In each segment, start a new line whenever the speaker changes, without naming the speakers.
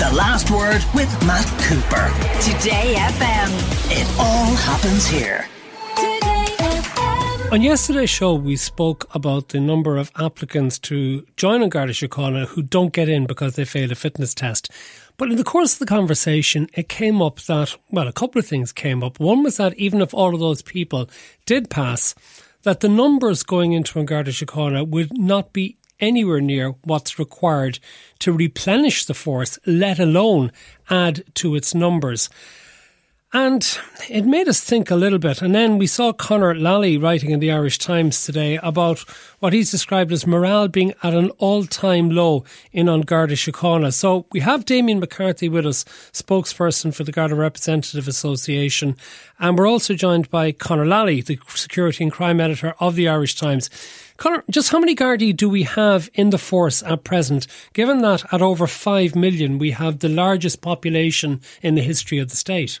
The Last Word with Matt Cooper.
Today FM.
It all happens here.
On yesterday's show, we spoke about the number of applicants to join an Garda Síochána who don't get in because they fail a fitness test. But in the course of the conversation, it came up that, well, a couple of things came up. One was that even if all of those people did pass, that the numbers going into an Garda Síochána would not be anywhere near what's required to replenish the force, let alone add to its numbers. And it made us think a little bit. And then we saw Conor Lally writing in the Irish Times today about what he's described as morale being at an all time low in an Garda Síochána. So we have Damien McCarthy with us, spokesperson for the Garda Representative Association. And we're also joined by Conor Lally, the security and crime editor of the Irish Times. Conor, just how many Gardaí do we have in the force at present, given that at over 5 million we have the largest population in the history of the state?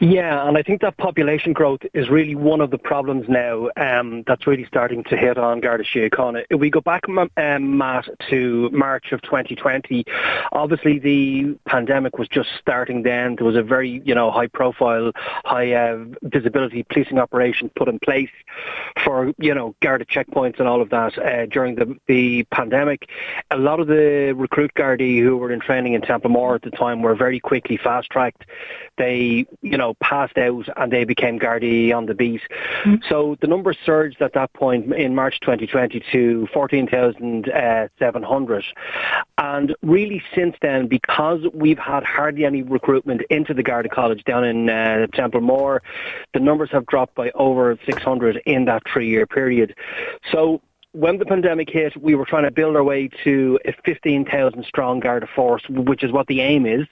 Yeah, and I think that population growth is really one of the problems now um, that's really starting to hit an Garda Síochána. If we go back, um, Matt, to March of 2020, obviously the pandemic was just starting then. There was a very, you know, high-profile, high uh, visibility policing operation put in place for, you know, Garda checkpoints and all of that uh, during the, the pandemic. A lot of the recruit Gardaí who were in training in Templemore at the time were very quickly fast-tracked. They, you know, know, passed out and they became Gardaí on the beat. Mm-hmm. So the numbers surged at that point in March 2020 to 14,700. And really since then, because we've had hardly any recruitment into the Garda College down in uh, Templemore, the numbers have dropped by over 600 in that three-year period. So when the pandemic hit, we were trying to build our way to a 15,000 strong Garda force, which is what the aim is.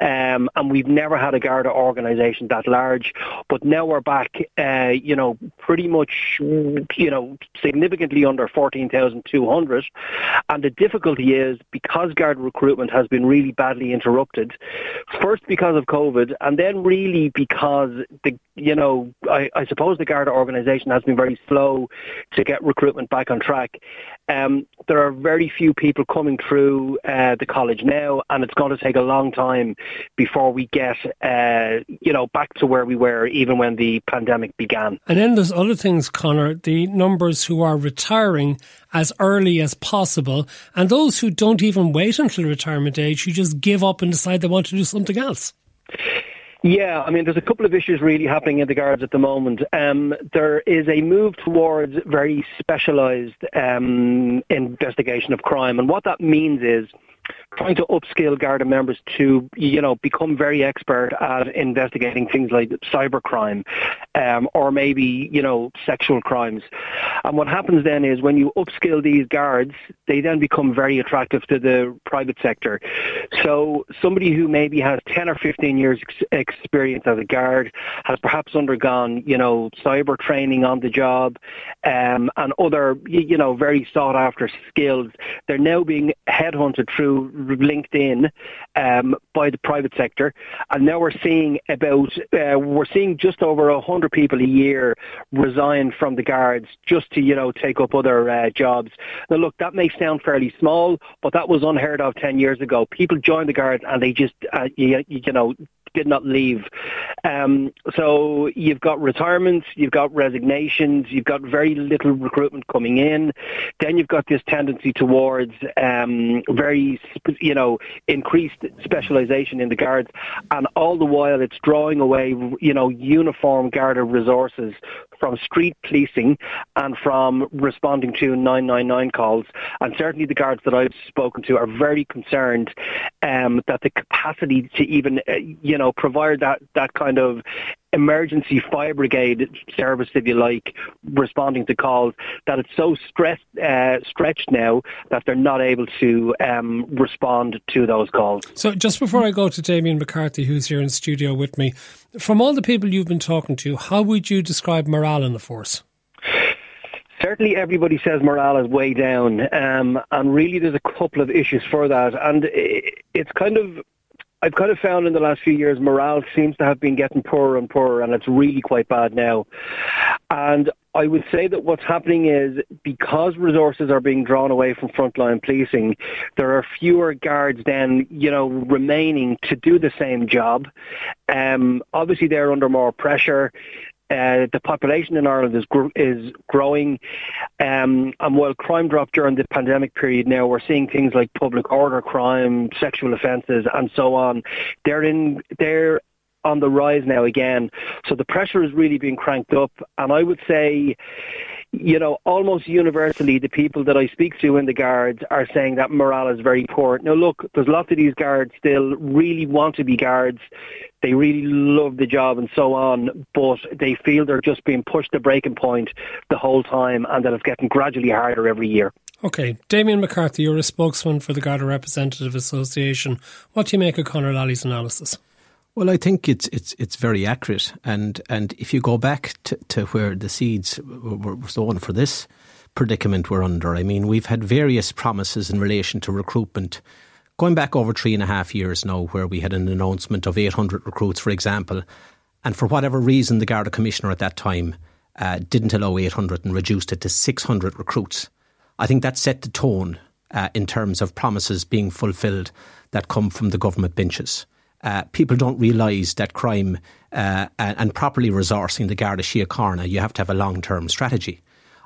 Um, and we've never had a Garda organisation that large. But now we're back, uh, you know, pretty much, you know, significantly under 14,200. And the difficulty is because Garda recruitment has been really badly interrupted, first because of COVID, and then really because the, you know, I, I suppose the Garda organisation has been very slow to get recruitment back on track. Um, there are very few people coming through uh, the college now, and it's going to take a long time before we get, uh, you know, back to where we were even when the pandemic began.
And then there's other things, Conor. The numbers who are retiring as early as possible, and those who don't even wait until retirement age, who just give up and decide they want to do something else.
Yeah, I mean, there's a couple of issues really happening in the guards at the moment. Um, there is a move towards very specialised um, investigation of crime, and what that means is trying to upskill Garda members to, you know, become very expert at investigating things like cybercrime um, or maybe, you know, sexual crimes. And what happens then is when you upskill these guards, they then become very attractive to the private sector. So somebody who maybe has 10 or 15 years ex- experience as a guard has perhaps undergone, you know, cyber training on the job um, and other, you know, very sought after skills. They're now being headhunted through LinkedIn um, by the private sector, and now we're seeing about uh, we're seeing just over hundred people a year resign from the guards just to you know take up other uh, jobs. Now look, that may sound fairly small, but that was unheard of ten years ago. People joined the guards and they just uh, you, you know did not leave. Um, so you've got retirements, you've got resignations, you've got very little recruitment coming in. Then you've got this tendency towards um, very, you know, increased specialisation in the guards, and all the while it's drawing away, you know, uniform Garda resources from street policing and from responding to 999 calls. And certainly the guards that I've spoken to are very concerned um, that the capacity to even, uh, you know, provide that, that kind of emergency fire brigade service, if you like, responding to calls, that it's so stressed, uh, stretched now that they're not able to um, respond to those calls.
So, just before I go to Damien McCarthy, who's here in studio with me, from all the people you've been talking to, how would you describe morale in the force?
Certainly, everybody says morale is way down, um, and really, there's a couple of issues for that, and it's kind of I've kind of found in the last few years morale seems to have been getting poorer and poorer, and it's really quite bad now. And I would say that what's happening is because resources are being drawn away from frontline policing, there are fewer guards then, you know, remaining to do the same job. Um, obviously, they're under more pressure. Uh, the population in Ireland is gr- is growing, um, and while crime dropped during the pandemic period, now we're seeing things like public order crime, sexual offences, and so on. They're in they're on the rise now again. So the pressure is really being cranked up. And I would say, you know, almost universally, the people that I speak to in the guards are saying that morale is very poor. Now, look, there's lots of these guards still really want to be guards. They really love the job and so on, but they feel they're just being pushed to breaking point the whole time and that it's getting gradually harder every year.
Okay, Damien McCarthy, you're a spokesman for the Garda Representative Association. What do you make of Conor Lally's analysis?
Well, I think it's it's it's very accurate, and and if you go back to, to where the seeds were, were sown for this predicament we're under, I mean, we've had various promises in relation to recruitment, going back over three and a half years now, where we had an announcement of 800 recruits, for example, and for whatever reason, the Garda Commissioner at that time uh, didn't allow 800 and reduced it to 600 recruits. I think that set the tone uh, in terms of promises being fulfilled that come from the government benches uh, people don't realise that crime uh, and, properly resourcing the Garda Síochána, you have to have a long term strategy.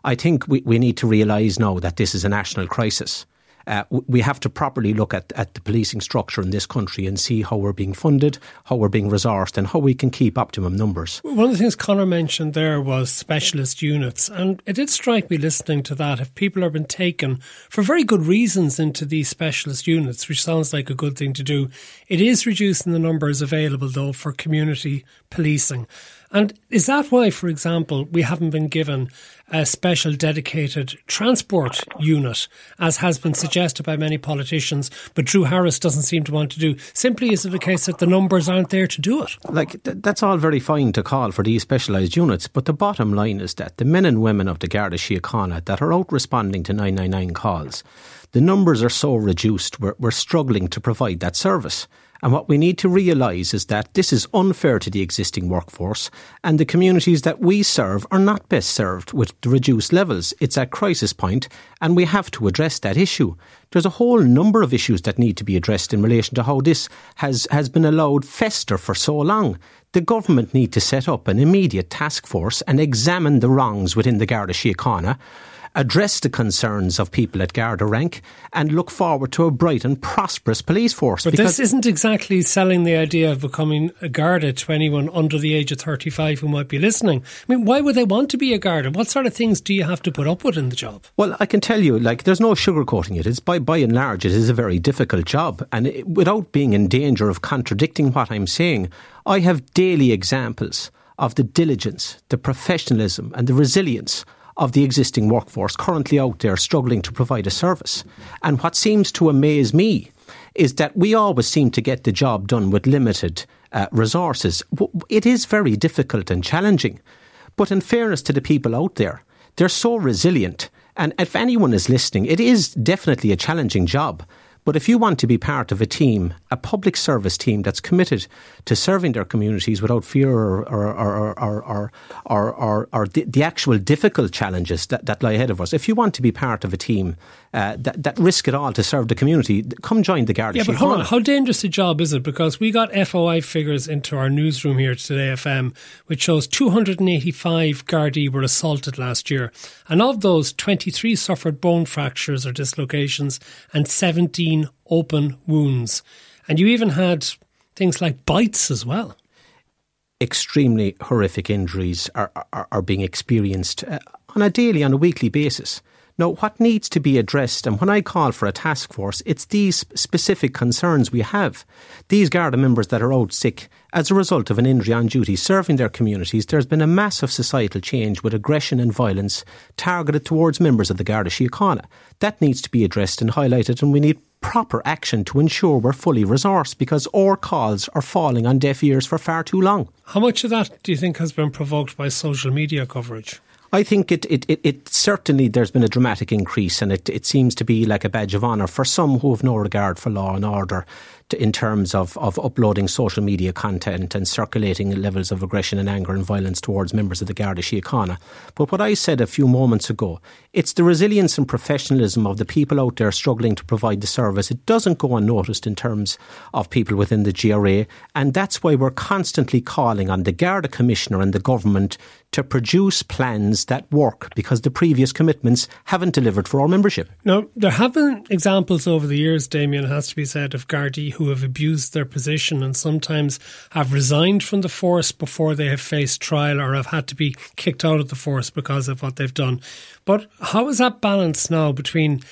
I think we, we need to realise now that this is a national crisis uh, we have to properly look at, at the policing structure in this country and see how we're being funded, how we're being resourced, and how we can keep optimum numbers.
One of the things Conor mentioned there was specialist units, and it did strike me listening to that. If people have been taken for very good reasons into these specialist units, which sounds like a good thing to do, it is reducing the numbers available though for community policing. And is that why, for example, we haven't been given a special dedicated transport unit, as has been suggested by many politicians, but Drew Harris doesn't seem to want to do? Simply is it a case that the numbers aren't there to do it?
Like, th- that's all very fine to call for these specialised units, but the bottom line is that the men and women of the Garda Síochána that are out responding to 999 calls, the numbers are so reduced, we're, we're struggling to provide that service. And what we need to realise is that this is unfair to the existing workforce, and the communities that we serve are not best served with the reduced levels. It's at crisis point, and we have to address that issue. There's a whole number of issues that need to be addressed in relation to how this has, has been allowed fester for so long. The government need to set up an immediate task force and examine the wrongs within the Garda Síochána address the concerns of people at Garda rank, and look forward to a bright and prosperous police force.
But this isn't exactly selling the idea of becoming a Garda to anyone under the age of 35 who might be listening. I mean, why would they want to be a Garda? What sort of things do you have to put up with in the job?
Well, I can tell you, like, there's no sugarcoating it. It's by, by and large, it is a very difficult job. And it, without being in danger of contradicting what I'm saying, I have daily examples of the diligence, the professionalism, and the resilience of the existing workforce currently out there struggling to provide a service. And what seems to amaze me is that we always seem to get the job done with limited uh, resources. It is very difficult and challenging. But in fairness to the people out there, they're so resilient. And if anyone is listening, it is definitely a challenging job. But if you want to be part of a team, a public service team that's committed to serving their communities without fear or, or, or, or, or, or, or the, the, actual difficult challenges that, that lie ahead of us, if you want to be part of a team uh, that, that risk it all to serve the community, come join the Garda.
Yeah, but hold on. How dangerous a job is it? Because we got FOI figures into our newsroom here today, FM, which shows 285 Gardaí were assaulted last year. And of those, 23 suffered bone fractures or dislocations and 17 open wounds. And you even had things like bites as well
extremely horrific injuries are, are, are being experienced uh, on a daily, on a weekly basis. Now, what needs to be addressed, and when I call for a task force, it's these specific concerns we have. These Garda members that are out sick as a result of an injury on duty serving their communities, there's been a massive societal change with aggression and violence targeted towards members of the Garda Síochána. That needs to be addressed and highlighted, and we need proper action to ensure we're fully resourced because our calls are falling on deaf ears for far too long.
How much of that do you think has been provoked by social media coverage?
I think it, it, it, it, certainly there's been a dramatic increase, and it, it seems to be like a badge of honour for some who have no regard for law and order in terms of, of uploading social media content and circulating levels of aggression and anger and violence towards members of the Garda Síochána. But what I said a few moments ago, it's the resilience and professionalism of the people out there struggling to provide the service. It doesn't go unnoticed in terms of people within the GRA, and that's why we're constantly calling on the Garda Commissioner and the government to produce plans that work because the previous commitments haven't delivered for our membership.
Now, there have been examples over the years, Damien, has to be said, of Gardaí who have abused their position and sometimes have resigned from the force before they have faced trial or have had to be kicked out of the force because of what they've done. But how is that balance now between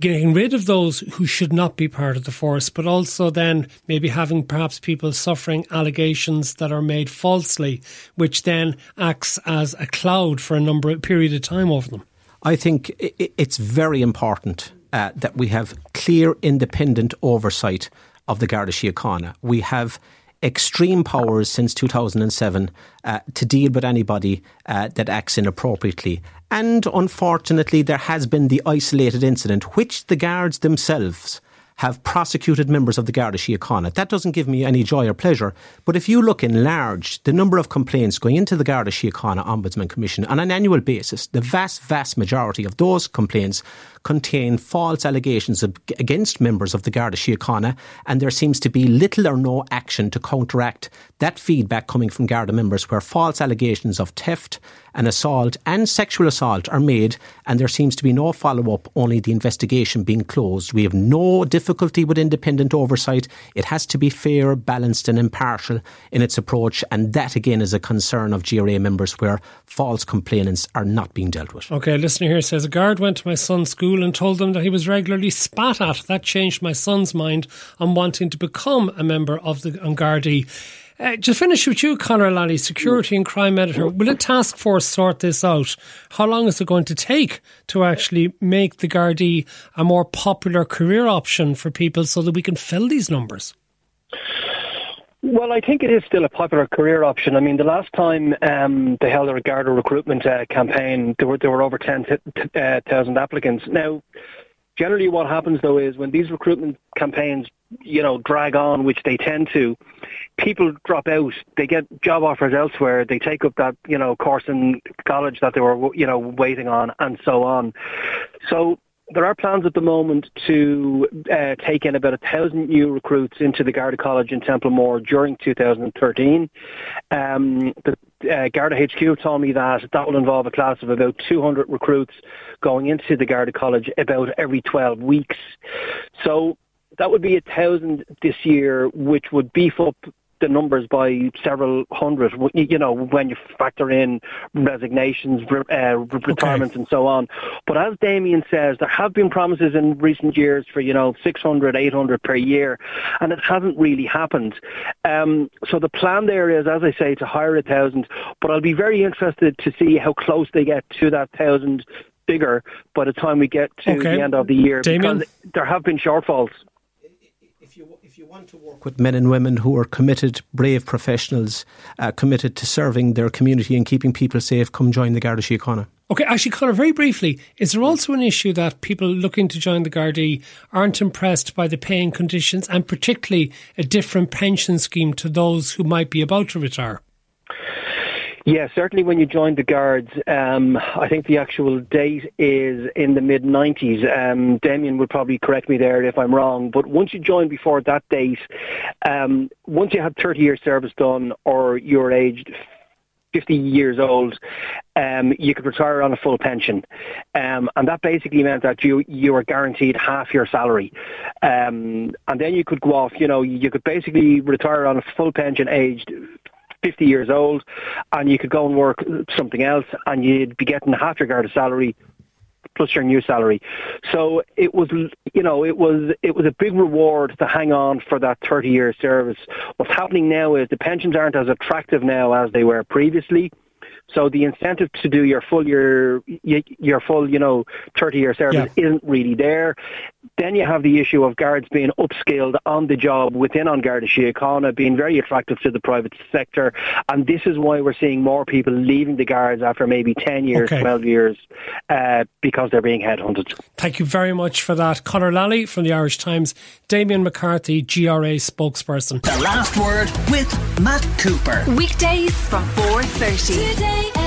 getting rid of those who should not be part of the force, but also then maybe having perhaps people suffering allegations that are made falsely, which then acts as a cloud for a number of period of time over them.
I think it's very important uh, that we have clear, independent oversight of the Garda Síochána. We have extreme powers since 2007 uh, to deal with anybody uh, that acts inappropriately. And unfortunately, there has been the isolated incident, which the guards themselves have prosecuted members of the Garda Síochána. That doesn't give me any joy or pleasure. But if you look in large, the number of complaints going into the Garda Síochána Ombudsman Commission on an annual basis, the vast, vast majority of those complaints contain false allegations against members of the Garda Síochána, and there seems to be little or no action to counteract that feedback coming from Garda members where false allegations of theft and assault and sexual assault are made, and there seems to be no follow up, only the investigation being closed. We have no difficulty with independent oversight. It has to be fair, balanced, and impartial in its approach, and that again is a concern of GRA members where false complainants are not being dealt with.
Okay, a listener here says a guard went to my son's school and told them that he was regularly spat at. That changed my son's mind on wanting to become a member of the Gardaí. Uh, to finish with you, Conor Lally, security and crime editor, will a task force sort this out? How long is it going to take to actually make the Gardaí a more popular career option for people so that we can fill these numbers?
Well, I think it is still a popular career option. I mean, the last time um, they held a Garda recruitment uh, campaign, there were there were over ten uh, applicants. Now, generally, what happens though is when these recruitment campaigns, you know, drag on, which they tend to, people drop out. They get job offers elsewhere. They take up that you know course in college that they were you know waiting on, and so on. So there are plans at the moment to uh, take in about a thousand new recruits into the Garda College in Templemore during 2013. Um, the uh, Garda HQ told me that that will involve a class of about 200 recruits going into the Garda College about every 12 weeks. So that would be a thousand this year, which would beef up the numbers by several hundred, you know, when you factor in resignations, uh, retirements okay. and so on. But as Damien says, there have been promises in recent years for, you know, 600, 800 per year, and it hasn't really happened. Um, so the plan there is, as I say, to hire a thousand, but I'll be very interested to see how close they get to that thousand figure by the time we get to okay. the end of the year
Damien?
because there have been shortfalls
you want to work with men and women who are committed, brave professionals, uh, committed to serving their community and keeping people safe, come join the Garda Síochána.
Okay, actually, Conor, very briefly, is there also an issue that people looking to join the Gardaí aren't impressed by the paying conditions and particularly a different pension scheme to those who might be about to retire?
Yeah, certainly when you joined the Guards, um, I think the actual date is in the mid 90s. Um, Damien would probably correct me there if I'm wrong, but once you joined before that date, um, once you had 30 years service done or you're aged 50 years old, um, you could retire on a full pension. Um, and that basically meant that you, you were guaranteed half your salary. Um, and then you could go off, you know, you could basically retire on a full pension aged 50 years old and you could go and work something else and you'd be getting half your Garda salary plus your new salary. So it was, you know, it was it was a big reward to hang on for that 30 year service. What's happening now is the pensions aren't as attractive now as they were previously. So the incentive to do your full year, your full, you know, 30 year service yeah. isn't really there. Then you have the issue of guards being upskilled on the job within An Garda Síochána, being very attractive to the private sector. And this is why we're seeing more people leaving the guards after maybe 10 years,
Okay.
12 years, uh, because they're being headhunted.
Thank you very much for that. Conor Lally from the Irish Times, Damien McCarthy, GRA spokesperson.
The last word with Matt Cooper.
Weekdays from 4.30.
Today